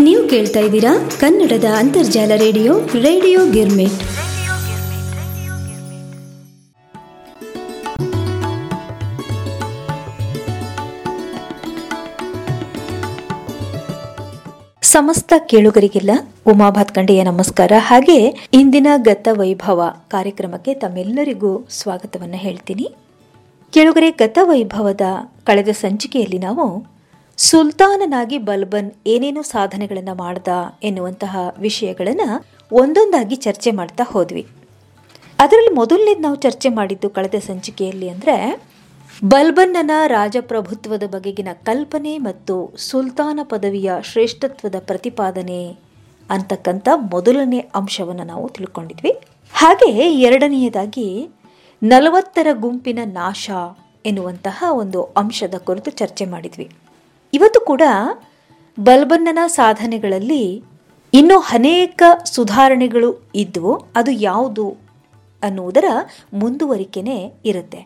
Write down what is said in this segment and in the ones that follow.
ನೀವು ಕೇಳ್ತಾ ಇದ್ದೀರಾ ಕನ್ನಡದ ಅಂತರ್ಜಾಲ ರೇಡಿಯೋ ರೇಡಿಯೋ ಗಿರ್ಮಿಟ್. ಸಮಸ್ತ ಕೇಳುಗರಿಗೆಲ್ಲ ಉಮಾ ಭಾತ್ಕಂಡೆಯ ನಮಸ್ಕಾರ. ಹಾಗೆ ಇಂದಿನ ಗತ ವೈಭವ ಕಾರ್ಯಕ್ರಮಕ್ಕೆ ತಮ್ಮೆಲ್ಲರಿಗೂ ಸ್ವಾಗತವನ್ನು ಹೇಳ್ತೀನಿ. ಕೇಳುಗರೆ, ಗತ ವೈಭವದ ಕಳೆದ ಸಂಚಿಕೆಯಲ್ಲಿ ನಾವು ಸುಲ್ತಾನನಾಗಿ ಬಲ್ಬನ್ ಏನೇನು ಸಾಧನೆಗಳನ್ನು ಮಾಡ್ದ ಎನ್ನುವಂತಹ ವಿಷಯಗಳನ್ನು ಒಂದೊಂದಾಗಿ ಚರ್ಚೆ ಮಾಡ್ತಾ ಹೋದ್ವಿ. ಅದರಲ್ಲಿ ಮೊದಲನೇದು ನಾವು ಚರ್ಚೆ ಮಾಡಿದ್ದು ಕಳೆದ ಸಂಚಿಕೆಯಲ್ಲಿ ಅಂದರೆ, ಬಲ್ಬನ್ನನ ರಾಜಪ್ರಭುತ್ವದ ಬಗೆಗಿನ ಕಲ್ಪನೆ ಮತ್ತು ಸುಲ್ತಾನ ಪದವಿಯ ಶ್ರೇಷ್ಠತ್ವದ ಪ್ರತಿಪಾದನೆ ಅಂತಕ್ಕಂಥ ಮೊದಲನೇ ಅಂಶವನ್ನು ನಾವು ತಿಳ್ಕೊಂಡಿದ್ವಿ. ಹಾಗೆ ಎರಡನೆಯದಾಗಿ, ನಲವತ್ತರ ಗುಂಪಿನ ನಾಶ ಎನ್ನುವಂತಹ ಒಂದು ಅಂಶದ ಕುರಿತು ಚರ್ಚೆ ಮಾಡಿದ್ವಿ. ಇವತ್ತು ಕೂಡ ಬಲ್ಬನ್ನನ ಸಾಧನೆಗಳಲ್ಲಿ ಇನ್ನೂ ಅನೇಕ ಸುಧಾರಣೆಗಳು ಇದ್ದವು ಅದು ಯಾವುದು ಅನ್ನುವುದರ ಮುಂದುವರಿಕೆನೇ ಇರುತ್ತೆ.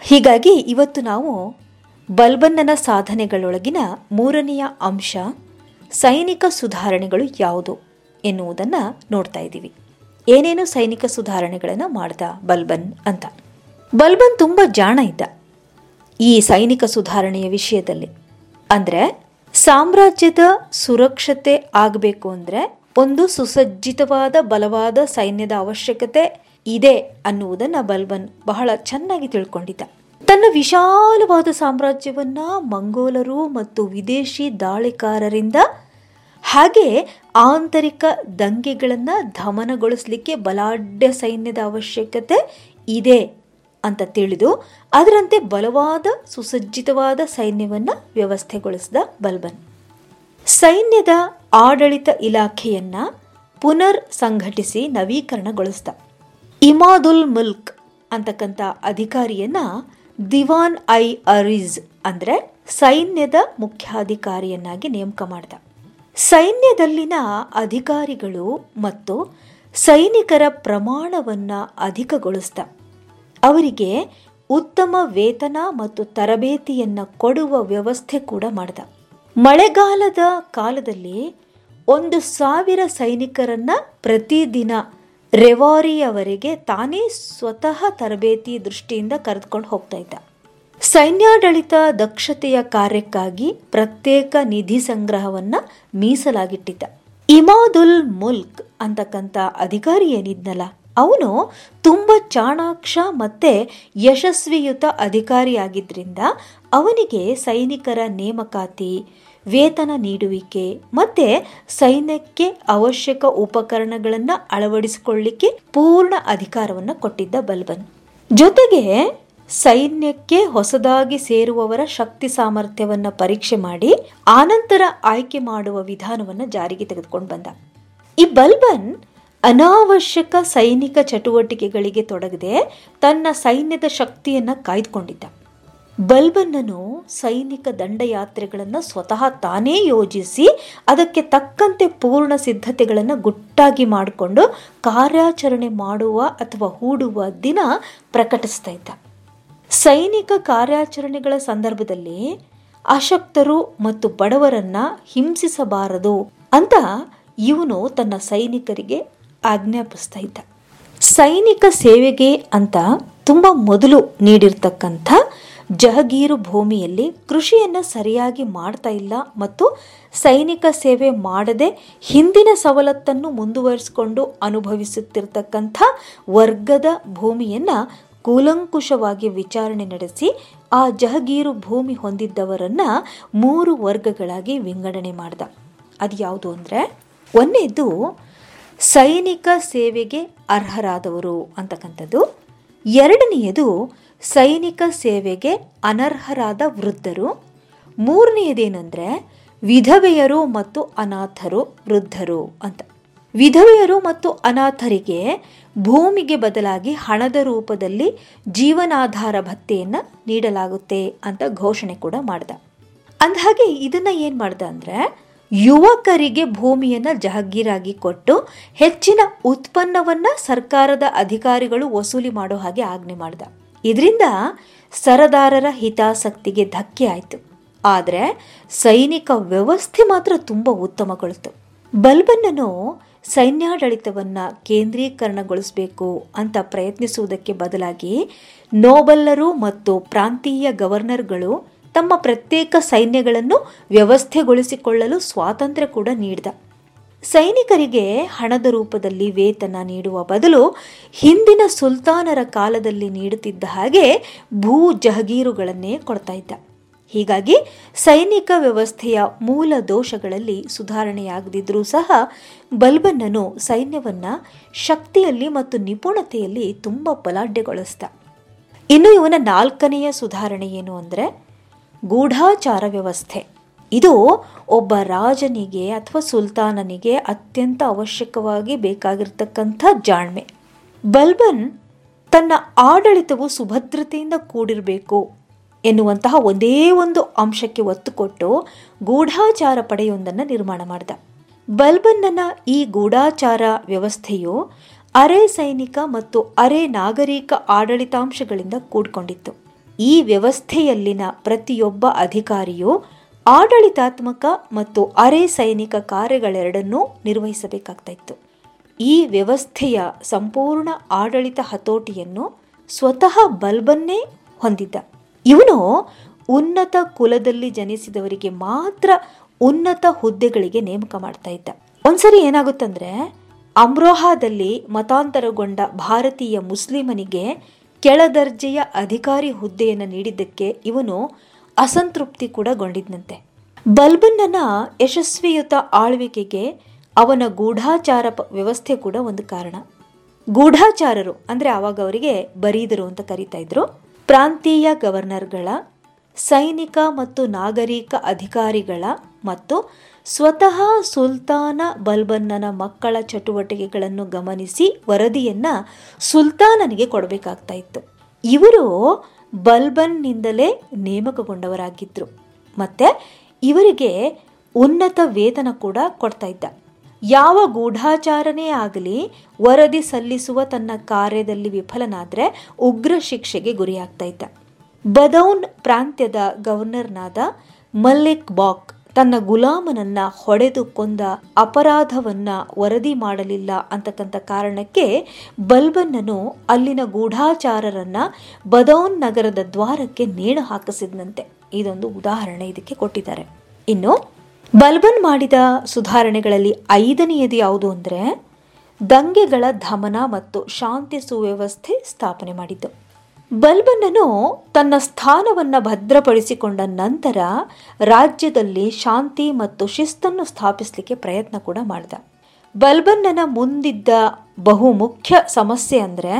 ಹೀಗಾಗಿ ಇವತ್ತು ನಾವು ಬಲ್ಬನ್ನನ ಸಾಧನೆಗಳೊಳಗಿನ ಮೂರನೆಯ ಅಂಶ, ಸೈನಿಕ ಸುಧಾರಣೆಗಳು ಯಾವುದು ಎನ್ನುವುದನ್ನು ನೋಡ್ತಾ ಇದ್ದೀವಿ. ಏನೇನು ಸೈನಿಕ ಸುಧಾರಣೆಗಳನ್ನು ಮಾಡ್ದ ಬಲ್ಬನ್ ಅಂತ. ಬಲ್ಬನ್ ತುಂಬ ಜಾಣ ಇದ್ದ ಈ ಸೈನಿಕ ಸುಧಾರಣೆಯ ವಿಷಯದಲ್ಲಿ. ಅಂದರೆ ಸಾಮ್ರಾಜ್ಯದ ಸುರಕ್ಷತೆ ಆಗಬೇಕು ಅಂದರೆ ಒಂದು ಸುಸಜ್ಜಿತವಾದ ಬಲವಾದ ಸೈನ್ಯದ ಅವಶ್ಯಕತೆ ಇದೆ ಅನ್ನುವುದನ್ನು ಬಲ್ಬನ್ ಬಹಳ ಚೆನ್ನಾಗಿ ತಿಳ್ಕೊಂಡಿದ್ದ. ತನ್ನ ವಿಶಾಲವಾದ ಸಾಮ್ರಾಜ್ಯವನ್ನ ಮಂಗೋಲರು ಮತ್ತು ವಿದೇಶಿ ದಾಳಿಕಾರರಿಂದ ಹಾಗೆ ಆಂತರಿಕ ದಂಗೆಗಳನ್ನು ಧಮನಗೊಳಿಸಲಿಕ್ಕೆ ಬಲಾಢ್ಯ ಸೈನ್ಯದ ಅವಶ್ಯಕತೆ ಇದೆ. ಅಂತ ತಿಳಿದು ಅದರಂತೆ ಬಲವಾದ ಸುಸಜ್ಜಿತವಾದ ಸೈನ್ಯವನ್ನು ವ್ಯವಸ್ಥೆಗೊಳಿಸಿದ ಬಲ್ಬನ್. ಸೈನ್ಯದ ಆಡಳಿತ ಇಲಾಖೆಯನ್ನು ಪುನರ್ ಸಂಘಟಿಸಿ ನವೀಕರಣಗೊಳಿಸಿದ. ಇಮಾದುಲ್ ಮುಲ್ಕ್ ಅಂತಕ್ಕಂಥ ಅಧಿಕಾರಿಯನ್ನ ದಿವಾನ್ ಐ ಅರಿಜ್ ಅಂದ್ರೆ ಸೈನ್ಯದ ಮುಖ್ಯಾಧಿಕಾರಿಯನ್ನಾಗಿ ನೇಮಕ ಮಾಡಿದ. ಸೈನ್ಯದಲ್ಲಿನ ಅಧಿಕಾರಿಗಳು ಮತ್ತು ಸೈನಿಕರ ಪ್ರಮಾಣವನ್ನ ಅಧಿಕಗೊಳಿಸಿದ. ಅವರಿಗೆ ಉತ್ತಮ ವೇತನ ಮತ್ತು ತರಬೇತಿಯನ್ನು ಕೊಡುವ ವ್ಯವಸ್ಥೆ ಕೂಡ ಮಾಡಿದ. ಮಳೆಗಾಲದ ಕಾಲದಲ್ಲಿ ಒಂದು ಸಾವಿರ ಸೈನಿಕರನ್ನು ಪ್ರತಿದಿನ ರೆವಾರಿಯವರೆಗೆ ತಾನೇ ಸ್ವತಃ ತರಬೇತಿ ದೃಷ್ಟಿಯಿಂದ ಕರೆದುಕೊಂಡು ಹೋಗ್ತಾ ಇದ್ದ. ಸೈನ್ಯಾಡಳಿತ ದಕ್ಷತೆಯ ಕಾರ್ಯಕ್ಕಾಗಿ ಪ್ರತ್ಯೇಕ ನಿಧಿ ಸಂಗ್ರಹವನ್ನ ಮೀಸಲಾಗಿಟ್ಟಿದ್ದ. ಇಮಾದುಲ್ ಮುಲ್ಕ್ ಅಂತಕ್ಕಂಥ ಅಧಿಕಾರಿ ಏನಿದ್ನಲ್ಲ ಅವನು ತುಂಬ ಚಾಣಾಕ್ಷ ಮತ್ತೆ ಯಶಸ್ವಿಯುತ ಅಧಿಕಾರಿಯಾಗಿದ್ದರಿಂದ ಅವನಿಗೆ ಸೈನಿಕರ ನೇಮಕಾತಿ, ವೇತನ ನೀಡುವಿಕೆ ಮತ್ತೆ ಸೈನ್ಯಕ್ಕೆ ಅವಶ್ಯಕ ಉಪಕರಣಗಳನ್ನು ಅಳವಡಿಸಿಕೊಳ್ಳಿಕ್ಕೆ ಪೂರ್ಣ ಅಧಿಕಾರವನ್ನು ಕೊಟ್ಟಿದ್ದ ಬಲ್ಬನ್. ಜೊತೆಗೆ ಸೈನ್ಯಕ್ಕೆ ಹೊಸದಾಗಿ ಸೇರುವವರ ಶಕ್ತಿ ಸಾಮರ್ಥ್ಯವನ್ನು ಪರೀಕ್ಷೆ ಮಾಡಿ ಆನಂತರ ಆಯ್ಕೆ ಮಾಡುವ ವಿಧಾನವನ್ನು ಜಾರಿಗೆ ತೆಗೆದುಕೊಂಡು ಬಂದ. ಈ ಬಲ್ಬನ್ ಅನಾವಶ್ಯಕ ಸೈನಿಕ ಚಟುವಟಿಕೆಗಳಿಗೆ ತೊಡಗದೆ ತನ್ನ ಸೈನ್ಯದ ಶಕ್ತಿಯನ್ನು ಕಾಯ್ದುಕೊಂಡಿದ್ದ. ಬಲ್ಬನ್ನನು ಸೈನಿಕ ದಂಡಯಾತ್ರೆಗಳನ್ನು ಸ್ವತಃ ತಾನೇ ಯೋಜಿಸಿ ಅದಕ್ಕೆ ತಕ್ಕಂತೆ ಪೂರ್ಣ ಸಿದ್ಧತೆಗಳನ್ನು ಗುಟ್ಟಾಗಿ ಮಾಡಿಕೊಂಡು ಕಾರ್ಯಾಚರಣೆ ಮಾಡುವ ಅಥವಾ ಹೂಡುವ ದಿನ ಪ್ರಕಟಿಸ್ತಾ ಇದ್ದ. ಸೈನಿಕ ಕಾರ್ಯಾಚರಣೆಗಳ ಸಂದರ್ಭದಲ್ಲಿ ಅಶಕ್ತರು ಮತ್ತು ಬಡವರನ್ನ ಹಿಂಸಿಸಬಾರದು ಅಂತ ಇವನು ತನ್ನ ಸೈನಿಕರಿಗೆ ಆಜ್ಞಾಪಿಸ್ತಾ ಇದ್ದ. ಸೈನಿಕ ಸೇವೆಗೆ ಅಂತ ತುಂಬ ಮೊದಲು ನೀಡಿರ್ತಕ್ಕಂಥ ಜಹಗೀರು ಭೂಮಿಯಲ್ಲಿ ಕೃಷಿಯನ್ನು ಸರಿಯಾಗಿ ಮಾಡ್ತಾ ಇಲ್ಲ ಮತ್ತು ಸೈನಿಕ ಸೇವೆ ಮಾಡದೆ ಹಿಂದಿನ ಸವಲತ್ತನ್ನು ಮುಂದುವರಿಸಿಕೊಂಡು ಅನುಭವಿಸುತ್ತಿರ್ತಕ್ಕಂಥ ವರ್ಗದ ಭೂಮಿಯನ್ನು ಕೂಲಂಕುಷವಾಗಿ ವಿಚಾರಣೆ ನಡೆಸಿ ಆ ಜಹಗೀರು ಭೂಮಿ ಹೊಂದಿದ್ದವರನ್ನು ಮೂರು ವರ್ಗಗಳಾಗಿ ವಿಂಗಡಣೆ ಮಾಡ್ದ. ಅದು ಯಾವುದು ಅಂದರೆ ಒಂದನೇದು ಸೈನಿಕ ಸೇವೆಗೆ ಅರ್ಹರಾದವರು ಅಂತಕ್ಕಂಥದ್ದು. ಎರಡನೆಯದು, ಸೈನಿಕ ಸೇವೆಗೆ ಅನರ್ಹರಾದ ವೃದ್ಧರು. ಮೂರನೆಯದೇನೆಂದರೆ, ವಿಧವೆಯರು ಮತ್ತು ಅನಾಥರು ವೃದ್ಧರು ಅಂತ. ವಿಧವೆಯರು ಮತ್ತು ಅನಾಥರಿಗೆ ಭೂಮಿಗೆ ಬದಲಾಗಿ ಹಣದ ರೂಪದಲ್ಲಿ ಜೀವನಾಧಾರ ಭತ್ತೆಯನ್ನು ನೀಡಲಾಗುತ್ತೆ ಅಂತ ಘೋಷಣೆ ಕೂಡ ಮಾಡ್ದ. ಅಂದಹಾಗೆ ಇದನ್ನು ಏನು ಮಾಡ್ದ ಅಂದರೆ ಯುವಕರಿಗೆ ಭೂಮಿಯನ್ನು ಜಹಗೀರಾಗಿ ಕೊಟ್ಟು ಹೆಚ್ಚಿನ ಉತ್ಪನ್ನವನ್ನ ಸರ್ಕಾರದ ಅಧಿಕಾರಿಗಳು ವಸೂಲಿ ಮಾಡೋ ಹಾಗೆ ಆಜ್ಞೆ ಮಾಡ್ದ. ಇದರಿಂದ ಸರದಾರರ ಹಿತಾಸಕ್ತಿಗೆ ಧಕ್ಕೆ ಆಯಿತು. ಆದರೆ ಸೈನಿಕ ವ್ಯವಸ್ಥೆ ಮಾತ್ರ ತುಂಬ ಉತ್ತಮಗೊಳಿತು. ಬಲ್ಬನ್ನನು ಸೈನ್ಯಾಡಳಿತವನ್ನು ಕೇಂದ್ರೀಕರಣಗೊಳಿಸಬೇಕು ಅಂತ ಪ್ರಯತ್ನಿಸುವುದಕ್ಕೆ ಬದಲಾಗಿ ನೋಬಲ್ಲರು ಮತ್ತು ಪ್ರಾಂತೀಯ ಗವರ್ನರ್ಗಳು ತಮ್ಮ ಪ್ರತ್ಯೇಕ ಸೈನ್ಯಗಳನ್ನು ವ್ಯವಸ್ಥೆಗೊಳಿಸಿಕೊಳ್ಳಲು ಸ್ವಾತಂತ್ರ್ಯ ಕೂಡ ನೀಡಿದ. ಸೈನಿಕರಿಗೆ ಹಣದ ರೂಪದಲ್ಲಿ ವೇತನ ನೀಡುವ ಬದಲು ಹಿಂದಿನ ಸುಲ್ತಾನರ ಕಾಲದಲ್ಲಿ ನೀಡುತ್ತಿದ್ದ ಹಾಗೆ ಭೂ ಜಹಗೀರುಗಳನ್ನೇ ಕೊಡ್ತಾ ಇದ್ದ. ಹೀಗಾಗಿ ಸೈನಿಕ ವ್ಯವಸ್ಥೆಯ ಮೂಲ ದೋಷಗಳಲ್ಲಿ ಸುಧಾರಣೆಯಾಗದಿದ್ದರೂ ಸಹ ಬಲ್ಬನ್ನನು ಸೈನ್ಯವನ್ನು ಶಕ್ತಿಯಲ್ಲಿ ಮತ್ತು ನಿಪುಣತೆಯಲ್ಲಿ ತುಂಬ ಬಲಾಢ್ಯಗೊಳಿಸ್ದ. ಇನ್ನು ಇವನ ನಾಲ್ಕನೆಯ ಸುಧಾರಣೆ ಏನು ಅಂದರೆ ಗೂಢಾಚಾರ ವ್ಯವಸ್ಥೆ. ಇದು ಒಬ್ಬ ರಾಜನಿಗೆ ಅಥವಾ ಸುಲ್ತಾನನಿಗೆ ಅತ್ಯಂತ ಅವಶ್ಯಕವಾಗಿ ಬೇಕಾಗಿರ್ತಕ್ಕಂಥ ಜಾಣ್ಮೆ. ಬಲ್ಬನ್ ತನ್ನ ಆಡಳಿತವು ಸುಭದ್ರತೆಯಿಂದ ಕೂಡಿರಬೇಕು ಎನ್ನುವಂತಹ ಒಂದೇ ಒಂದು ಅಂಶಕ್ಕೆ ಒತ್ತು ಕೊಟ್ಟು ಗೂಢಾಚಾರ ಪಡೆಯೊಂದನ್ನು ನಿರ್ಮಾಣ ಮಾಡಿದ. ಬಲ್ಬನ್ನನ ಈ ಗೂಢಾಚಾರ ವ್ಯವಸ್ಥೆಯು ಅರೆ ಸೈನಿಕ ಮತ್ತು ಅರೆ ನಾಗರಿಕ ಆಡಳಿತಾಂಶಗಳಿಂದ ಕೂಡಿಕೊಂಡಿತ್ತು. ಈ ವ್ಯವಸ್ಥೆಯಲ್ಲಿನ ಪ್ರತಿಯೊಬ್ಬ ಅಧಿಕಾರಿಯು ಆಡಳಿತಾತ್ಮಕ ಮತ್ತು ಅರೆ ಸೈನಿಕ ಕಾರ್ಯಗಳೆರಡನ್ನೂ ನಿರ್ವಹಿಸಬೇಕಾಗ್ತಾಯಿತ್ತು. ಈ ವ್ಯವಸ್ಥೆಯ ಸಂಪೂರ್ಣ ಆಡಳಿತ ಹತೋಟಿಯನ್ನು ಸ್ವತಃ ಬಲ್ಬನ್ನೇ ಹೊಂದಿದ್ದ. ಇವನು ಉನ್ನತ ಕುಲದಲ್ಲಿ ಜನಿಸಿದವರಿಗೆ ಮಾತ್ರ ಉನ್ನತ ಹುದ್ದೆಗಳಿಗೆ ನೇಮಕ ಮಾಡ್ತಾ ಇದ್ದ ಒಂದ್ಸರಿ ಏನಾಗುತ್ತಂದ್ರೆ, ಅಮ್ರೋಹಾದಲ್ಲಿ ಮತಾಂತರಗೊಂಡ ಭಾರತೀಯ ಮುಸ್ಲಿಮನಿಗೆ ಕೆಳದರ್ಜೆಯ ಅಧಿಕಾರಿ ಹುದ್ದೆಯನ್ನು ನೀಡಿದ್ದಕ್ಕೆ ಇವನು ಅಸಂತೃಪ್ತಿ ಕೂಡ ಗೊಂಡಿದ್ನಂತೆ. ಬಲ್ಬನ್ನನ ಯಶಸ್ವಿಯುತ ಆಳ್ವಿಕೆಗೆ ಅವನ ಗೂಢಾಚಾರ ವ್ಯವಸ್ಥೆ ಕೂಡ ಒಂದು ಕಾರಣ. ಗೂಢಾಚಾರರು ಅಂದರೆ ಆವಾಗ ಅವರಿಗೆ ಬರೀದರು ಅಂತ ಕರೀತಾ ಇದ್ರು. ಪ್ರಾಂತೀಯ ಗವರ್ನರ್ಗಳ ಸೈನಿಕ ಮತ್ತು ನಾಗರಿಕ ಅಧಿಕಾರಿಗಳ ಮತ್ತು ಸ್ವತಃ ಸುಲ್ತಾನ ಬಲ್ಬನ್ನನ ಮಕ್ಕಳ ಚಟುವಟಿಕೆಗಳನ್ನು ಗಮನಿಸಿ ವರದಿಯನ್ನು ಸುಲ್ತಾನನಿಗೆ ಕೊಡಬೇಕಾಗ್ತಾ ಇತ್ತು. ಇವರು ಬಲ್ಬನ್ನಿಂದಲೇ ನೇಮಕಗೊಂಡವರಾಗಿದ್ದರು ಮತ್ತು ಇವರಿಗೆ ಉನ್ನತ ವೇತನ ಕೂಡ ಕೊಡ್ತಾ ಇದ್ದ. ಯಾವ ಗೂಢಾಚಾರನೇ ಆಗಲಿ, ವರದಿ ಸಲ್ಲಿಸುವ ತನ್ನ ಕಾರ್ಯದಲ್ಲಿ ವಿಫಲನಾದರೆ ಉಗ್ರ ಶಿಕ್ಷೆಗೆ ಗುರಿಯಾಗ್ತಾ ಇದ್ದ. ಬದೌನ್ ಪ್ರಾಂತ್ಯದ ಗವರ್ನರ್ನಾದ ಮಲ್ಲಿಕ್ ಬಾಕ್ ತನ್ನ ಗುಲಾಮನನ್ನ ಹೊಡೆದು ಕೊಂದ ಅಪರಾಧವನ್ನ ವರದಿ ಮಾಡಲಿಲ್ಲ ಅಂತಕ್ಕಂಥ ಕಾರಣಕ್ಕೆ ಬಲ್ಬನ್ನನು ಅಲ್ಲಿನ ಗೂಢಾಚಾರರನ್ನ ಬದೌನ್ ನಗರದ ದ್ವಾರಕ್ಕೆ ನೇಣು ಹಾಕಿಸಿದಂತೆ ಇದೊಂದು ಉದಾಹರಣೆ ಇದಕ್ಕೆ ಕೊಟ್ಟಿದ್ದಾರೆ. ಇನ್ನು, ಬಲ್ಬನ್ ಮಾಡಿದ ಸುಧಾರಣೆಗಳಲ್ಲಿ ಐದನೆಯದು ಯಾವುದು ಅಂದರೆ, ದಂಗೆಗಳ ದಮನ ಮತ್ತು ಶಾಂತಿ ಸುವ್ಯವಸ್ಥೆ ಸ್ಥಾಪನೆ ಮಾಡಿದ್ದು. ಬಲ್ಬನ್ನನು ತನ್ನ ಸ್ಥಾನವನ್ನ ಭದ್ರಪಡಿಸಿಕೊಂಡ ನಂತರ ರಾಜ್ಯದಲ್ಲಿ ಶಾಂತಿ ಮತ್ತು ಶಿಸ್ತನ್ನು ಸ್ಥಾಪಿಸಲಿಕ್ಕೆ ಪ್ರಯತ್ನ ಕೂಡ ಮಾಡಿದ. ಬಲ್ಬನ್ನನ ಮುಂದಿದ್ದ ಬಹುಮುಖ್ಯ ಸಮಸ್ಯೆ ಅಂದರೆ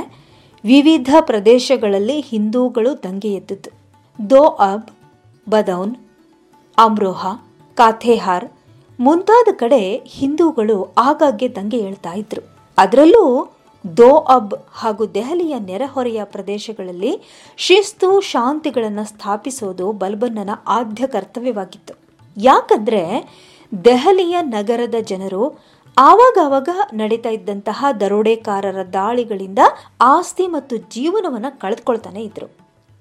ವಿವಿಧ ಪ್ರದೇಶಗಳಲ್ಲಿ ಹಿಂದೂಗಳು ದಂಗೆ ಎದ್ದಿದ್ದು. ದೋ ಅಬ್, ಬದೌನ್, ಅಮ್ರೋಹಾ, ಕಾಥೇಹಾರ್ ಮುಂತಾದ ಕಡೆ ಹಿಂದೂಗಳು ಆಗಾಗ್ಗೆ ದಂಗೆ ಏಳ್ತಾ ಇದ್ರು. ಅದರಲ್ಲೂ ದೋ ಅಬ್ ಹಾಗೂ ದೆಹಲಿಯ ನೆರೆಹೊರೆಯ ಪ್ರದೇಶಗಳಲ್ಲಿ ಶಿಸ್ತು ಶಾಂತಿಗಳನ್ನು ಸ್ಥಾಪಿಸೋದು ಬಲ್ಬನ್ನನ ಆದ್ಯ ಕರ್ತವ್ಯವಾಗಿತ್ತು. ಯಾಕಂದ್ರೆ ದೆಹಲಿಯ ನಗರದ ಜನರು ಆವಾಗವಾಗ ನಡೀತಾ ಇದ್ದಂತಹ ದರೋಡೆಕಾರರ ದಾಳಿಗಳಿಂದ ಆಸ್ತಿ ಮತ್ತು ಜೀವನವನ್ನು ಕಳೆದುಕೊಳ್ತಾನೆ ಇದ್ರು.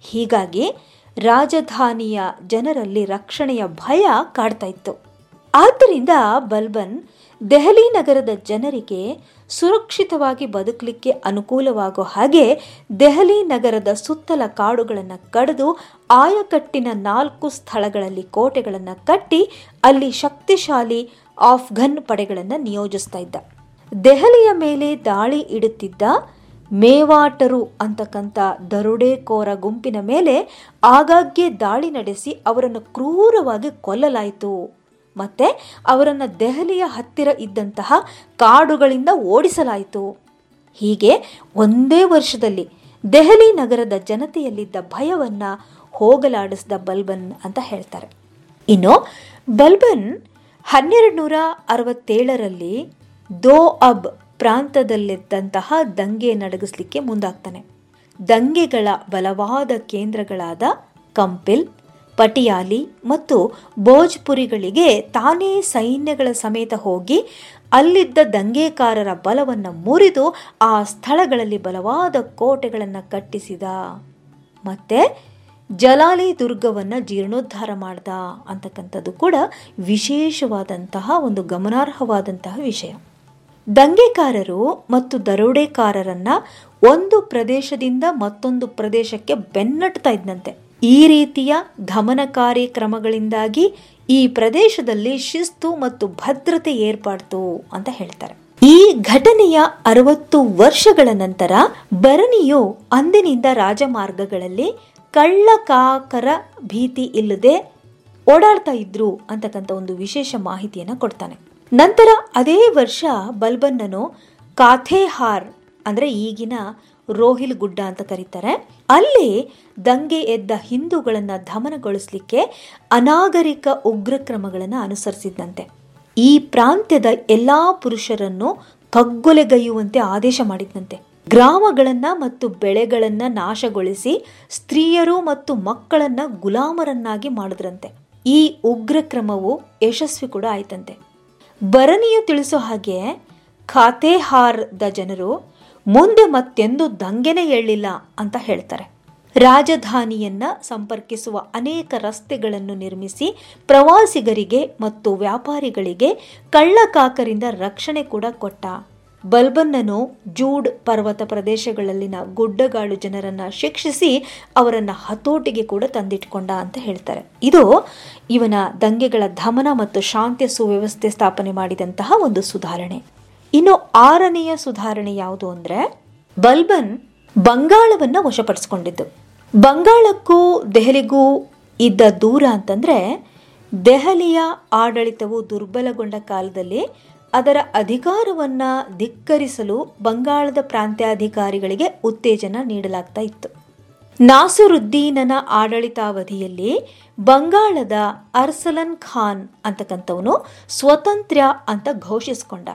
ಹೀಗಾಗಿ ರಾಜಧಾನಿಯ ಜನರಲ್ಲಿ ರಕ್ಷಣೆಯ ಭಯ ಕಾಡ್ತಾ ಇತ್ತು. ಆದ್ದರಿಂದ ಬಲ್ಬನ್ ದೆಹಲಿ ನಗರದ ಜನರಿಗೆ ಸುರಕ್ಷಿತವಾಗಿ ಬದುಕಲಿಕ್ಕೆ ಅನುಕೂಲವಾಗೋ ಹಾಗೆ ದೆಹಲಿ ನಗರದ ಸುತ್ತಲ ಕಾಡುಗಳನ್ನು ಕಡಿದು ಆಯಕಟ್ಟಿನ ನಾಲ್ಕು ಸ್ಥಳಗಳಲ್ಲಿ ಕೋಟೆಗಳನ್ನು ಕಟ್ಟಿ ಅಲ್ಲಿ ಶಕ್ತಿಶಾಲಿ ಆಫ್ಘನ್ ಪಡೆಗಳನ್ನು ನಿಯೋಜಿಸ್ತಾ ಇದ್ದ. ದೆಹಲಿಯ ಮೇಲೆ ದಾಳಿ ಇಡುತ್ತಿದ್ದ ಮೇವಾಟರು ಅಂತಕ್ಕಂಥ ದರೋಡೆಕೋರ ಗುಂಪಿನ ಮೇಲೆ ಆಗಾಗ್ಗೆ ದಾಳಿ ನಡೆಸಿ ಅವರನ್ನು ಕ್ರೂರವಾಗಿ ಕೊಲ್ಲಲಾಯಿತು. ಮತ್ತೆ ಅವರನ್ನು ದೆಹಲಿಯ ಹತ್ತಿರ ಇದ್ದಂತಹ ಕಾಡುಗಳಿಂದ ಓಡಿಸಲಾಯಿತು. ಹೀಗೆ ಒಂದೇ ವರ್ಷದಲ್ಲಿ ದೆಹಲಿ ನಗರದ ಜನತೆಯಲ್ಲಿದ್ದ ಭಯವನ್ನ ಹೋಗಲಾಡಿಸಿದ ಬಲ್ಬನ್ ಅಂತ ಹೇಳ್ತಾರೆ. ಇನ್ನು ಬಲ್ಬನ್ ಹನ್ನೆರಡು ನೂರ ಅರವತ್ತೇಳರಲ್ಲಿ ದೋ ಅಬ್ ಪ್ರಾಂತದಲ್ಲಿದ್ದಂತಹ ದಂಗೆ ನಡಗಿಸ್ಲಿಕ್ಕೆ ಮುಂದಾಗ್ತಾನೆ. ದಂಗೆಗಳ ಬಲವಾದ ಕೇಂದ್ರಗಳಾದ ಕಂಪಿಲ್ ಪಟಿಯಾಲಿ ಮತ್ತು ಭೋಜ್ಪುರಿಗಳಿಗೆ ತಾನೇ ಸೈನ್ಯಗಳ ಸಮೇತ ಹೋಗಿ ಅಲ್ಲಿದ್ದ ದಂಗೆಕಾರರ ಬಲವನ್ನು ಮುರಿದು ಆ ಸ್ಥಳಗಳಲ್ಲಿ ಬಲವಾದ ಕೋಟೆಗಳನ್ನು ಕಟ್ಟಿಸಿದ. ಮತ್ತೆ ಜಲಾಲಿ ದುರ್ಗವನ್ನ ಜೀರ್ಣೋದ್ಧಾರ ಮಾಡ್ದ ಅಂತಕ್ಕಂಥದ್ದು ಕೂಡ ವಿಶೇಷವಾದಂತಹ ಒಂದು ಗಮನಾರ್ಹವಾದಂತಹ ವಿಷಯ. ದಂಗೆಕಾರರು ಮತ್ತು ದರೋಡೆಕಾರರನ್ನ ಒಂದು ಪ್ರದೇಶದಿಂದ ಮತ್ತೊಂದು ಪ್ರದೇಶಕ್ಕೆ ಬೆನ್ನಟ್ತಾ ಇದ್ದಂತೆ ಈ ರೀತಿಯ ದಮನಕಾರಿ ಕ್ರಮಗಳಿಂದಾಗಿ ಈ ಪ್ರದೇಶದಲ್ಲಿ ಶಿಸ್ತು ಮತ್ತು ಭದ್ರತೆ ಏರ್ಪಡ್ತು ಅಂತ ಹೇಳ್ತಾರೆ. ಈ ಘಟನೆಯ ಅರವತ್ತು ವರ್ಷಗಳ ನಂತರ ಭರಣಿಯು ಅಂದಿನಿಂದ ರಾಜಮಾರ್ಗಗಳಲ್ಲಿ ಕಳ್ಳಕಾಕರ ಭೀತಿ ಇಲ್ಲದೆ ಓಡಾಡ್ತಾ ಇದ್ರು ಅಂತಕ್ಕಂಥ ಒಂದು ವಿಶೇಷ ಮಾಹಿತಿಯನ್ನು ಕೊಡ್ತಾನೆ. ನಂತರ ಅದೇ ವರ್ಷ ಬಲ್ಬನ್ನನು ಕಾಥೇಹಾರ್ ಅಂದರೆ ಈಗಿನ ರೋಹಿಲ್ ಗುಡ್ಡ ಅಂತ ಕರೀತಾರೆ. ಅಲ್ಲಿ ದಂಗೆ ಎದ್ದ ಹಿಂದೂಗಳನ್ನ ದಮನಗೊಳಿಸಲಿಕ್ಕೆ ಅನಾಗರಿಕ ಉಗ್ರ ಕ್ರಮಗಳನ್ನು ಅನುಸರಿಸಿದಂತೆ ಈ ಪ್ರಾಂತ್ಯದ ಎಲ್ಲಾ ಪುರುಷರನ್ನು ಕಗ್ಗೊಲೆಗೈಯುವಂತೆ ಆದೇಶ ಮಾಡಿದಂತೆ ಗ್ರಾಮಗಳನ್ನ ಮತ್ತು ಬೆಳೆಗಳನ್ನ ನಾಶಗೊಳಿಸಿ ಸ್ತ್ರೀಯರು ಮತ್ತು ಮಕ್ಕಳನ್ನ ಗುಲಾಮರನ್ನಾಗಿ ಮಾಡಿದ್ರಂತೆ. ಈ ಉಗ್ರ ಕ್ರಮವು ಯಶಸ್ವಿ ಕೂಡ ಆಯ್ತಂತೆ. ಬರನಿಯು ತಿಳಿಸೋ ಹಾಗೆ ಖಾತೆಹಾರ್ದ ಜನರು ಮುಂದೆ ಮತ್ತೆಂದು ದಂಗೆನೆ ಎಳ್ಳಿಲ್ಲ ಅಂತ ಹೇಳ್ತಾರೆ. ರಾಜಧಾನಿಯನ್ನ ಸಂಪರ್ಕಿಸುವ ಅನೇಕ ರಸ್ತೆಗಳನ್ನು ನಿರ್ಮಿಸಿ ಪ್ರವಾಸಿಗರಿಗೆ ಮತ್ತು ವ್ಯಾಪಾರಿಗಳಿಗೆ ಕಳ್ಳಕಾಕರಿಂದ ರಕ್ಷಣೆ ಕೂಡ ಕೊಟ್ಟ. ಬಲ್ಬನ್ನನು ಜೂಡ್ ಪರ್ವತ ಪ್ರದೇಶಗಳಲ್ಲಿನ ಗುಡ್ಡಗಾಡು ಜನರನ್ನ ಶಿಕ್ಷಿಸಿ ಅವರನ್ನ ಹತೋಟಿಗೆ ಕೂಡ ತಂದಿಟ್ಕೊಂಡ ಅಂತ ಹೇಳ್ತಾರೆ. ಇದು ಇವನ ದಂಗೆಗಳ ದಮನ ಮತ್ತು ಶಾಂತಿ ಸುವ್ಯವಸ್ಥೆ ಸ್ಥಾಪನೆ ಮಾಡಿದಂತಹ ಒಂದು ಸುಧಾರಣೆ. ಇನ್ನು ಆರನೆಯ ಸುಧಾರಣೆ ಯಾವುದು ಅಂದ್ರೆ ಬಲ್ಬನ್ ಬಂಗಾಳವನ್ನ ವಶಪಡಿಸಿಕೊಂಡಿದ್ದು. ಬಂಗಾಳಕ್ಕೂ ದೆಹಲಿಗೂ ಇದ್ದ ದೂರ ಅಂತಂದ್ರೆ ದೆಹಲಿಯ ಆಡಳಿತವು ದುರ್ಬಲಗೊಂಡ ಕಾಲದಲ್ಲಿ ಅದರ ಅಧಿಕಾರವನ್ನ ಧಿಕ್ಕರಿಸಲು ಬಂಗಾಳದ ಪ್ರಾಂತ್ಯಾಧಿಕಾರಿಗಳಿಗೆ ಉತ್ತೇಜನ ನೀಡಲಾಗ್ತಾ ಇತ್ತು. ನಾಸರುದ್ದೀನನ ಆಡಳಿತಾವಧಿಯಲ್ಲಿ ಬಂಗಾಳದ ಅರ್ಸಲನ್ ಖಾನ್ ಅಂತಕ್ಕಂಥವನು ಸ್ವತಂತ್ರ ಅಂತ ಘೋಷಿಸಿಕೊಂಡ.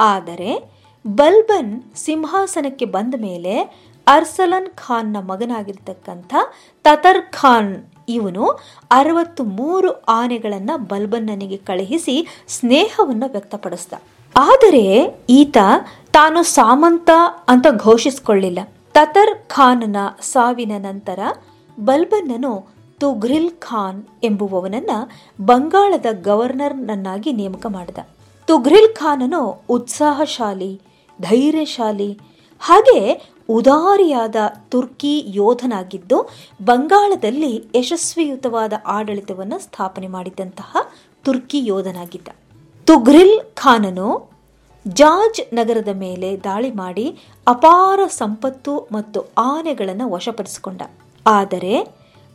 ಆದರೆ ಬಲ್ಬನ್ ಸಿಂಹಾಸನಕ್ಕೆ ಬಂದ ಮೇಲೆ ಅರ್ಸಲನ್ ಖಾನ್ನ ಮಗನಾಗಿರ್ತಕ್ಕಂಥ ತತರ್ ಖಾನ್ ಇವನು ಅರವತ್ತು ಮೂರು ಆನೆಗಳನ್ನು ಬಲ್ಬನ್ನನಿಗೆ ಕಳುಹಿಸಿ ಸ್ನೇಹವನ್ನು ವ್ಯಕ್ತಪಡಿಸ್ದ. ಆದರೆ ಈತ ತಾನು ಸಾಮಂತ ಅಂತ ಘೋಷಿಸಿಕೊಳ್ಳಿಲ್ಲ. ತತರ್ ಖಾನ್ನ ಸಾವಿನ ನಂತರ ಬಲ್ಬನ್ನನು ತುಘ್ರಿಲ್ ಖಾನ್ ಎಂಬುವವನನ್ನು ಬಂಗಾಳದ ಗವರ್ನರ್ನನ್ನಾಗಿ ನೇಮಕ ಮಾಡಿದ. ತುಘ್ರಿಲ್ ಖಾನನು ಉತ್ಸಾಹಶಾಲಿ, ಧೈರ್ಯಶಾಲಿ, ಹಾಗೆ ಉದಾರಿಯಾದ ತುರ್ಕಿ ಯೋಧನಾಗಿದ್ದು ಬಂಗಾಳದಲ್ಲಿ ಯಶಸ್ವಿಯುತವಾದ ಆಡಳಿತವನ್ನು ಸ್ಥಾಪನೆ ಮಾಡಿದಂತಹ ತುರ್ಕಿ ಯೋಧನಾಗಿದ್ದ. ತುಘ್ರಿಲ್ ಖಾನನು ಜಾಜ್ ನಗರದ ಮೇಲೆ ದಾಳಿ ಮಾಡಿ ಅಪಾರ ಸಂಪತ್ತು ಮತ್ತು ಆನೆಗಳನ್ನು ವಶಪಡಿಸಿಕೊಂಡ. ಆದರೆ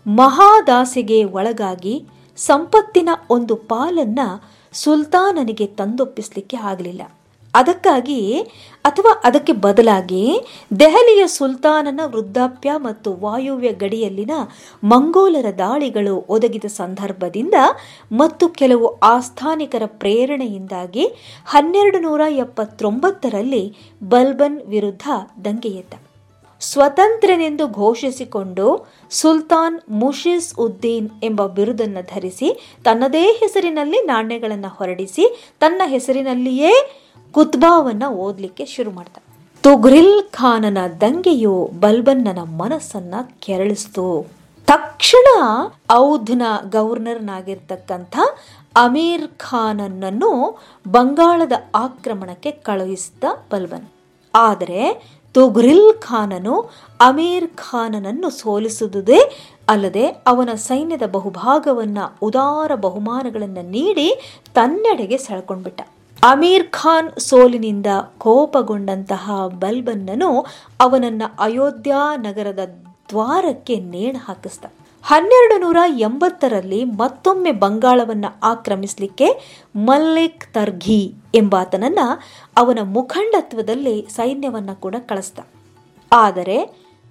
ಮಹಾದಾಸೆಗೆ ಒಳಗಾಗಿ ಸಂಪತ್ತಿನ ಒಂದು ಪಾಲನ್ನ ಸುಲ್ತಾನನಿಗೆ ತಂದೊಪ್ಪಿಸಲಿಕ್ಕೆ ಆಗಲಿಲ್ಲ. ಅದಕ್ಕಾಗಿ ಅಥವಾ ಅದಕ್ಕೆ ಬದಲಾಗಿ ದೆಹಲಿಯ ಸುಲ್ತಾನನ ವೃದ್ಧಾಪ್ಯ ಮತ್ತು ವಾಯುವ್ಯ ಗಡಿಯಲ್ಲಿನ ಮಂಗೋಲರ ದಾಳಿಗಳು ಒದಗಿದ ಸಂದರ್ಭದಿಂದ ಮತ್ತು ಕೆಲವು ಆಸ್ಥಾನಿಕರ ಪ್ರೇರಣೆಯಿಂದಾಗಿ ಹನ್ನೆರಡು ನೂರ ಎಪ್ಪತ್ತೊಂಬತ್ತರಲ್ಲಿ ಬಲ್ಬನ್ ವಿರುದ್ಧ ದಂಗೆ ಎದ್ದ ಸ್ವತಂತ್ರನೆಂದು ಘೋಷಿಸಿಕೊಂಡು ಸುಲ್ತಾನ್ ಮುಷಿಸ್ ಉದ್ದೀನ್ ಎಂಬ ಬಿರುದನ್ನು ಧರಿಸಿ ತನ್ನದೇ ಹೆಸರಿನಲ್ಲಿ ನಾಣ್ಯಗಳನ್ನು ಹೊರಡಿಸಿ ತನ್ನ ಹೆಸರಿನಲ್ಲಿಯೇ ಕುತ್ಬಾವನ್ನು ಓದಲಿಕ್ಕೆ ಶುರು ಮಾಡ್ದ. ತುಗ್ರಿಲ್ ಖಾನನ ದಂಗೆಯು ಬಲ್ಬನ್ನನ ಮನಸ್ಸನ್ನ ಕೆರಳಿಸ್ತು. ತಕ್ಷಣ ಔಧ್ನ ಗವರ್ನರ್ನಾಗಿರ್ತಕ್ಕಂಥ ಅಮೀರ್ ಖಾನನನ್ನು ಬಂಗಾಳದ ಆಕ್ರಮಣಕ್ಕೆ ಕಳುಹಿಸಿದ ಬಲ್ಬನ್. ಆದರೆ ತುಗ್ರಿಲ್ ಖಾನನು ಅಮೀರ್ ಖಾನನನ್ನು ಸೋಲಿಸುವುದೇ ಅಲ್ಲದೆ ಅವನ ಸೈನ್ಯದ ಬಹುಭಾಗವನ್ನ ಉದಾರ ಬಹುಮಾನಗಳನ್ನು ನೀಡಿ ತನ್ನೆಡೆಗೆ ಸೆಳ್ಕೊಂಡ್ಬಿಟ್ಟ. ಅಮೀರ್ ಖಾನ್ ಸೋಲಿನಿಂದ ಕೋಪಗೊಂಡಂತಹ ಬಲ್ಬನ್ನನು ಅವನನ್ನ ಅಯೋಧ್ಯ ನಗರದ ದ್ವಾರಕ್ಕೆ ನೇಣು ಹಾಕಿಸ್ದ. ಹನ್ನೆರಡು ನೂರ ಎಂಬತ್ತರಲ್ಲಿ ಮತ್ತೊಮ್ಮೆ ಬಂಗಾಳವನ್ನು ಆಕ್ರಮಿಸಲಿಕ್ಕೆ ಮಲ್ಲಿಕ್ ತರ್ಘಿ ಎಂಬಾತನನ್ನ ಅವನ ಮುಖಂಡತ್ವದಲ್ಲಿ ಸೈನ್ಯವನ್ನು ಕೂಡ ಕಳಿಸ್ದ. ಆದರೆ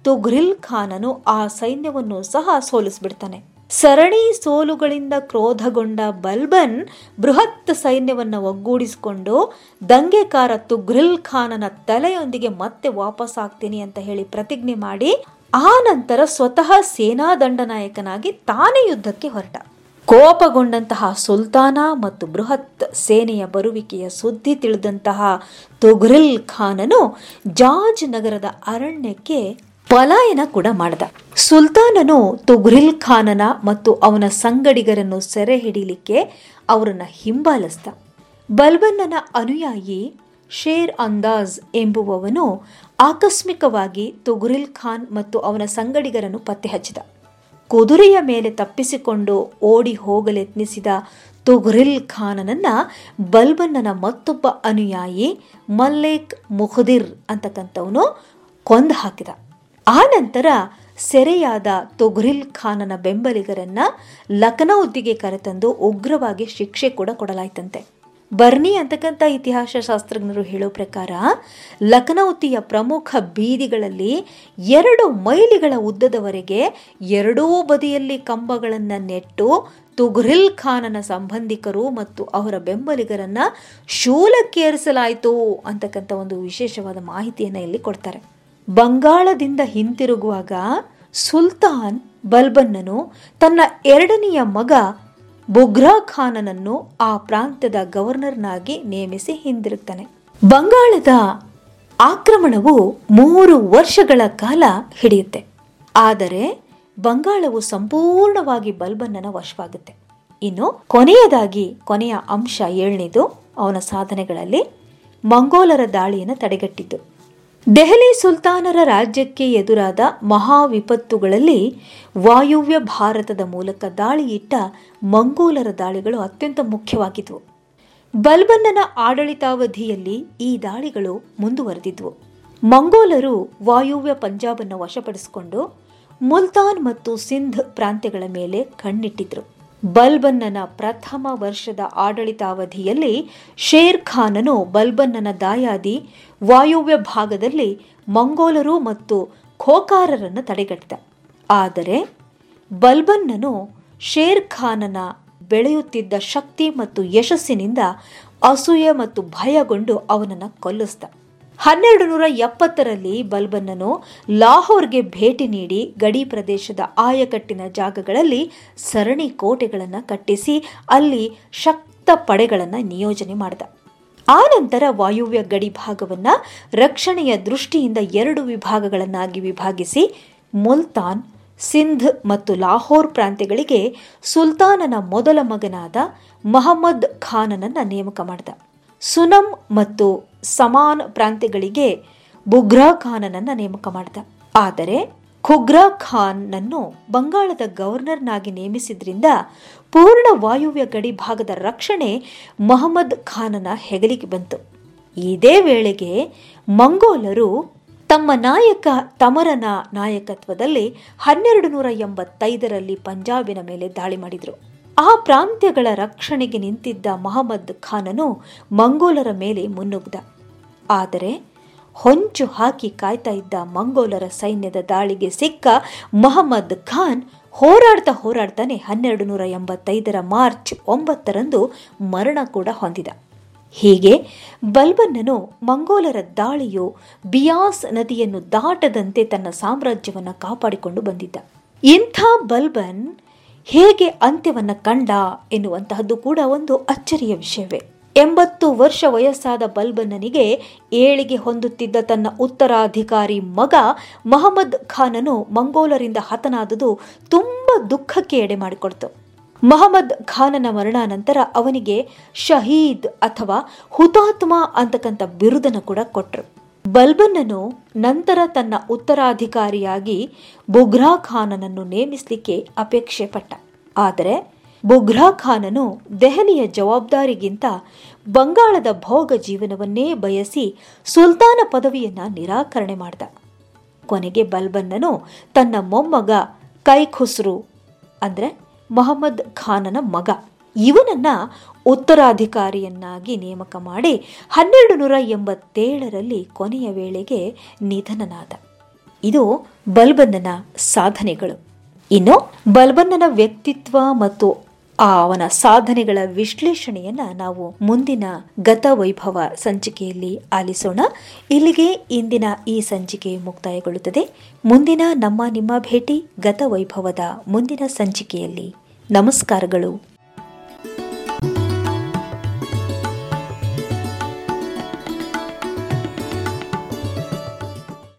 ತುಘ್ರಿಲ್ ಖಾನನು ಆ ಸೈನ್ಯವನ್ನು ಸಹ ಸೋಲಿಸ್ಬಿಡ್ತಾನೆ. ಸರಣಿ ಸೋಲುಗಳಿಂದ ಕ್ರೋಧಗೊಂಡ ಬಲ್ಬನ್ ಬೃಹತ್ ಸೈನ್ಯವನ್ನು ಒಗ್ಗೂಡಿಸಿಕೊಂಡು ದಂಗೆಕಾರ ತುಘ್ರಿಲ್ ಖಾನನ ತಲೆಯೊಂದಿಗೆ ಮತ್ತೆ ವಾಪಸ್ ಆಗ್ತೀನಿ ಅಂತ ಹೇಳಿ ಪ್ರತಿಜ್ಞೆ ಮಾಡಿ ಆ ನಂತರ ಸ್ವತಃ ಸೇನಾ ದಂಡನಾಯಕನಾಗಿ ತಾನೇ ಯುದ್ಧಕ್ಕೆ ಹೊರಟ. ಕೋಪಗೊಂಡಂತಹ ಸುಲ್ತಾನ ಮತ್ತು ಬೃಹತ್ ಸೇನೆಯ ಬರುವಿಕೆಯ ಸುದ್ದಿ ತಿಳಿದಂತಹ ತುಘ್ರಿಲ್ ಖಾನನು ಜಾಜ್ ನಗರದ ಅರಣ್ಯಕ್ಕೆ ಪಲಾಯನ ಕೂಡ ಮಾಡಿದ. ಸುಲ್ತಾನನು ತುಘ್ರಿಲ್ ಖಾನನ ಮತ್ತು ಅವನ ಸಂಗಡಿಗರನ್ನು ಸೆರೆ ಹಿಡಿಲಿಕ್ಕೆ ಅವರನ್ನು ಹಿಂಬಾಲಿಸಿದ. ಬಲ್ಬನ್ನನ ಅನುಯಾಯಿ ಶೇರ್ ಅಂದಾಜ್ ಎಂಬುವವನು ಆಕಸ್ಮಿಕವಾಗಿ ತುಗುರಿಲ್ ಖಾನ್ ಮತ್ತು ಅವನ ಸಂಗಡಿಗರನ್ನು ಪತ್ತೆ ಹಚ್ಚಿದ. ಕುದುರೆಯ ಮೇಲೆ ತಪ್ಪಿಸಿಕೊಂಡು ಓಡಿ ಹೋಗಲೆತ್ನಿಸಿದ ತುಗುರಿಲ್ ಖಾನನನ್ನ ಬಲ್ಬನ್ನನ ಮತ್ತೊಬ್ಬ ಅನುಯಾಯಿ ಮಲ್ಲೇಕ್ ಮುಖದಿರ್ ಅಂತಕ್ಕಂಥವನು ಕೊಂದು ಹಾಕಿದ. ಆ ನಂತರ ಸೆರೆಯಾದ ತೊಗ್ರಿಲ್ ಖಾನನ ಬೆಂಬಲಿಗರನ್ನ ಲಖನೌದ್ದಿಗೆ ಕರೆತಂದು ಉಗ್ರವಾಗಿ ಶಿಕ್ಷೆ ಕೂಡ ಕೊಡಲಾಯ್ತಂತೆ. ಬರ್ನಿ ಅಂತಕ್ಕಂಥ ಇತಿಹಾಸ ಶಾಸ್ತ್ರಜ್ಞರು ಹೇಳೋ ಪ್ರಕಾರ, ಲಖನೌತಿಯ ಪ್ರಮುಖ ಬೀದಿಗಳಲ್ಲಿ ಎರಡು ಮೈಲಿಗಳ ಉದ್ದದವರೆಗೆ ಎರಡೂ ಬದಿಯಲ್ಲಿ ಕಂಬಗಳನ್ನು ನೆಟ್ಟು ತುಘ್ರಿಲ್ ಖಾನನ ಸಂಬಂಧಿಕರು ಮತ್ತು ಅವರ ಬೆಂಬಲಿಗರನ್ನ ಶೂಲಕ್ಕೇರಿಸಲಾಯಿತು ಅಂತಕ್ಕಂಥ ಒಂದು ವಿಶೇಷವಾದ ಮಾಹಿತಿಯನ್ನು ಇಲ್ಲಿ ಕೊಡ್ತಾರೆ. ಬಂಗಾಳದಿಂದ ಹಿಂತಿರುಗುವಾಗ ಸುಲ್ತಾನ್ ಬಲ್ಬನ್ನನು ತನ್ನ ಎರಡನೆಯ ಮಗ ಬುಗ್ರಾ ಖಾನನನ್ನು ಆ ಪ್ರಾಂತ್ಯದ ಗವರ್ನರ್ನಾಗಿ ನೇಮಿಸಿ ಹಿಂದಿರುತ್ತಾನೆ ಬಂಗಾಳದ ಆಕ್ರಮಣವು ಮೂರು ವರ್ಷಗಳ ಕಾಲ ಹಿಡಿಯುತ್ತೆ. ಆದರೆ ಬಂಗಾಳವು ಸಂಪೂರ್ಣವಾಗಿ ಬಲ್ಬನ್ನನ ವಶವಾಗುತ್ತೆ. ಇನ್ನು ಕೊನೆಯದಾಗಿ ಕೊನೆಯ ಅಂಶ ಏಳನೇದು, ಅವನ ಸಾಧನೆಗಳಲ್ಲಿ ಮಂಗೋಲರ ದಾಳಿಯನ್ನು ತಡೆಗಟ್ಟಿದ್ದು ದೆಹಲಿ ಸುಲ್ತಾನರ ರಾಜ್ಯಕ್ಕೆ ಎದುರಾದ ಮಹಾ ವಿಪತ್ತುಗಳಲ್ಲಿ ವಾಯುವ್ಯ ಭಾರತದ ಮೂಲಕ ದಾಳಿಯಿಟ್ಟ ಮಂಗೋಲರ ದಾಳಿಗಳು ಅತ್ಯಂತ ಮುಖ್ಯವಾಗಿದ್ವು. ಬಲ್ಬನ್ನನ ಆಡಳಿತಾವಧಿಯಲ್ಲಿ ಈ ದಾಳಿಗಳು ಮುಂದುವರೆದಿದ್ವು. ಮಂಗೋಲರು ವಾಯುವ್ಯ ಪಂಜಾಬನ್ನು ವಶಪಡಿಸಿಕೊಂಡು ಮುಲ್ತಾನ್ ಮತ್ತು ಸಿಂಧ್ ಪ್ರಾಂತ್ಯಗಳ ಮೇಲೆ ಕಣ್ಣಿಟ್ಟಿದ್ರು. ಬಲ್ಬನ್ನನ ಪ್ರಥಮ ವರ್ಷದ ಆಡಳಿತಾವಧಿಯಲ್ಲಿ ಶೇರ್ ಖಾನನು ಬಲ್ಬನ್ನನ ದಾಯಾದಿ ವಾಯುವ್ಯ ಭಾಗದಲ್ಲಿ ಮಂಗೋಲರು ಮತ್ತು ಖೋಕಾರರನ್ನು ತಡೆಗಟ್ಟಿದ ಆದರೆ ಬಲ್ಬನ್ನನು ಶೇರ್ ಖಾನನ ಬೆಳೆಯುತ್ತಿದ್ದ ಶಕ್ತಿ ಮತ್ತು ಯಶಸ್ಸಿನಿಂದ ಅಸೂಯೆ ಮತ್ತು ಭಯಗೊಂಡು ಅವನನ್ನು ಕೊಲ್ಲಿಸಿದ. ಹನ್ನೆರಡು ನೂರ ಎಪ್ಪತ್ತರಲ್ಲಿ ಬಲ್ಬನ್ನನು ಲಾಹೋರ್ಗೆ ಭೇಟಿ ನೀಡಿ ಗಡಿ ಪ್ರದೇಶದ ಆಯಕಟ್ಟಿನ ಜಾಗಗಳಲ್ಲಿ ಸರಣಿ ಕೋಟೆಗಳನ್ನು ಕಟ್ಟಿಸಿ ಅಲ್ಲಿ ಶಕ್ತ ಪಡೆಗಳನ್ನು ನಿಯೋಜನೆ ಮಾಡಿದ. ಆ ನಂತರ ವಾಯುವ್ಯ ಗಡಿ ಭಾಗವನ್ನು ರಕ್ಷಣೆಯ ದೃಷ್ಟಿಯಿಂದ ಎರಡು ವಿಭಾಗಗಳನ್ನಾಗಿ ವಿಭಾಗಿಸಿ ಮುಲ್ತಾನ್, ಸಿಂಧ್ ಮತ್ತು ಲಾಹೋರ್ ಪ್ರಾಂತ್ಯಗಳಿಗೆ ಸುಲ್ತಾನನ ಮೊದಲ ಮಗನಾದ ಮಹಮ್ಮದ್ ಖಾನನನ್ನು ನೇಮಕ ಮಾಡಿದ. ಸುನಮ್ ಮತ್ತು ಸಮಾನ್ ಪ್ರಾಂತ್ಯಗಳಿಗೆ ಬುಗ್ರಾ ಖಾನನನ್ನ ನೇಮಕ ಮಾಡಿದ. ಆದರೆ ಖುಗ್ರಾ ಖಾನ್ನನ್ನು ಬಂಗಾಳದ ಗವರ್ನರ್ನಾಗಿ ನೇಮಿಸಿದ್ರಿಂದ ಪೂರ್ಣ ವಾಯುವ್ಯ ಗಡಿ ಭಾಗದ ರಕ್ಷಣೆ ಮಹಮ್ಮದ್ ಖಾನನ ಹೆಗಲಿಗೆ ಬಂತು. ಇದೇ ವೇಳೆಗೆ ಮಂಗೋಲರು ತಮ್ಮ ನಾಯಕ ತಮರನ ನಾಯಕತ್ವದಲ್ಲಿ ಹನ್ನೆರಡು ನೂರ ಎಂಬತ್ತೈದರಲ್ಲಿ ಪಂಜಾಬಿನ ಮೇಲೆ ದಾಳಿ ಮಾಡಿದರು. ಆ ಪ್ರಾಂತ್ಯಗಳ ರಕ್ಷಣೆಗೆ ನಿಂತಿದ್ದ ಮಹಮ್ಮದ್ ಖಾನನು ಮಂಗೋಲರ ಮೇಲೆ ಮುನ್ನುಗ್ದ. ಆದರೆ ಹೊಂಚು ಹಾಕಿ ಕಾಯ್ತಾ ಇದ್ದ ಮಂಗೋಲರ ಸೈನ್ಯದ ದಾಳಿಗೆ ಸಿಕ್ಕ ಮಹಮ್ಮದ್ ಖಾನ್ ಹೋರಾಡ್ತಾ ಹೋರಾಡ್ತಾನೆ ಹನ್ನೆರಡು ನೂರ ಎಂಬತ್ತೈದರ ಮಾರ್ಚ್ ಒಂಬತ್ತರಂದು ಮರಣ ಕೂಡ ಹೊಂದಿದ. ಹೀಗೆ ಬಲ್ಬನ್ನನು ಮಂಗೋಲರ ದಾಳಿಯು ಬಿಯಾಸ್ ನದಿಯನ್ನು ದಾಟದಂತೆ ತನ್ನ ಸಾಮ್ರಾಜ್ಯವನ್ನು ಕಾಪಾಡಿಕೊಂಡು ಬಂದಿದ್ದ. ಇಂಥ ಬಲ್ಬನ್ ಹೇಗೆ ಅಂತ್ಯವನ್ನು ಕಂಡ ಎನ್ನುವಂತಹದ್ದು ಕೂಡ ಒಂದು ಅಚ್ಚರಿಯ ವಿಷಯವೇ. ಎಂಬತ್ತು ವರ್ಷ ವಯಸ್ಸಾದ ಬಲ್ಬನ್ನನಿಗೆ ಏಳಿಗೆ ಹೊಂದುತ್ತಿದ್ದ ತನ್ನ ಉತ್ತರಾಧಿಕಾರಿ ಮಗ ಮಹಮ್ಮದ್ ಖಾನನು ಮಂಗೋಲರಿಂದ ಹತನಾದದು ತುಂಬ ದುಃಖಕ್ಕೆ ಎಡೆ ಮಾಡಿಕೊಡ್ತು. ಮಹಮ್ಮದ್ ಖಾನನ ಮರಣಾನಂತರ ಅವನಿಗೆ ಶಹೀದ್ ಅಥವಾ ಹುತಾತ್ಮ ಅಂತಕ್ಕಂಥ ಬಿರುದನ್ನು ಕೂಡ ಕೊಟ್ರು. ಬಲ್ಬನ್ನನು ನಂತರ ತನ್ನ ಉತ್ತರಾಧಿಕಾರಿಯಾಗಿ ಬುಗ್ರಾ ಖಾನನನ್ನು ನೇಮಿಸಲಿಕ್ಕೆ ಅಪೇಕ್ಷೆ ಪಟ್ಟ. ಆದರೆ ಬುಗ್ರಾ ಖಾನನು ದೆಹಲಿಯ ಜವಾಬ್ದಾರಿಗಿಂತ ಬಂಗಾಳದ ಭೋಗ ಜೀವನವನ್ನೇ ಬಯಸಿ ಸುಲ್ತಾನ ಪದವಿಯನ್ನ ನಿರಾಕರಣೆ ಮಾಡಿದ. ಕೊನೆಗೆ ಬಲ್ಬನ್ನನು ತನ್ನ ಮೊಮ್ಮಗ ಕೈಖುಸ್ರು, ಅಂದರೆ ಮೊಹಮ್ಮದ್ ಖಾನನ ಮಗ. ಇವನನ್ನ ಉತ್ತರಾಧಿಕಾರಿಯನ್ನಾಗಿ ನೇಮಕ ಮಾಡಿ ಹನ್ನೆರಡು ನೂರ ಎಂಬತ್ತೇಳರಲ್ಲಿ ಕೊನೆಯ ವೇಳೆಗೆ ನಿಧನನಾದ. ಇದು ಬಲ್ಬನ್ನನ ಸಾಧನೆಗಳು. ಇನ್ನು ಬಲ್ಬನ್ನನ ವ್ಯಕ್ತಿತ್ವ ಮತ್ತು ಅವನ ಸಾಧನೆಗಳ ವಿಶ್ಲೇಷಣೆಯನ್ನ ನಾವು ಮುಂದಿನ ಗತ ವೈಭವ ಸಂಚಿಕೆಯಲ್ಲಿ ಆಲಿಸೋಣ. ಇಲ್ಲಿಗೆ ಇಂದಿನ ಈ ಸಂಚಿಕೆ ಮುಕ್ತಾಯಗೊಳ್ಳುತ್ತದೆ. ಮುಂದಿನ ನಮ್ಮ ನಿಮ್ಮ ಭೇಟಿ ಗತ ವೈಭವದ ಮುಂದಿನ ಸಂಚಿಕೆಯಲ್ಲಿ. ನಮಸ್ಕಾರಗಳು.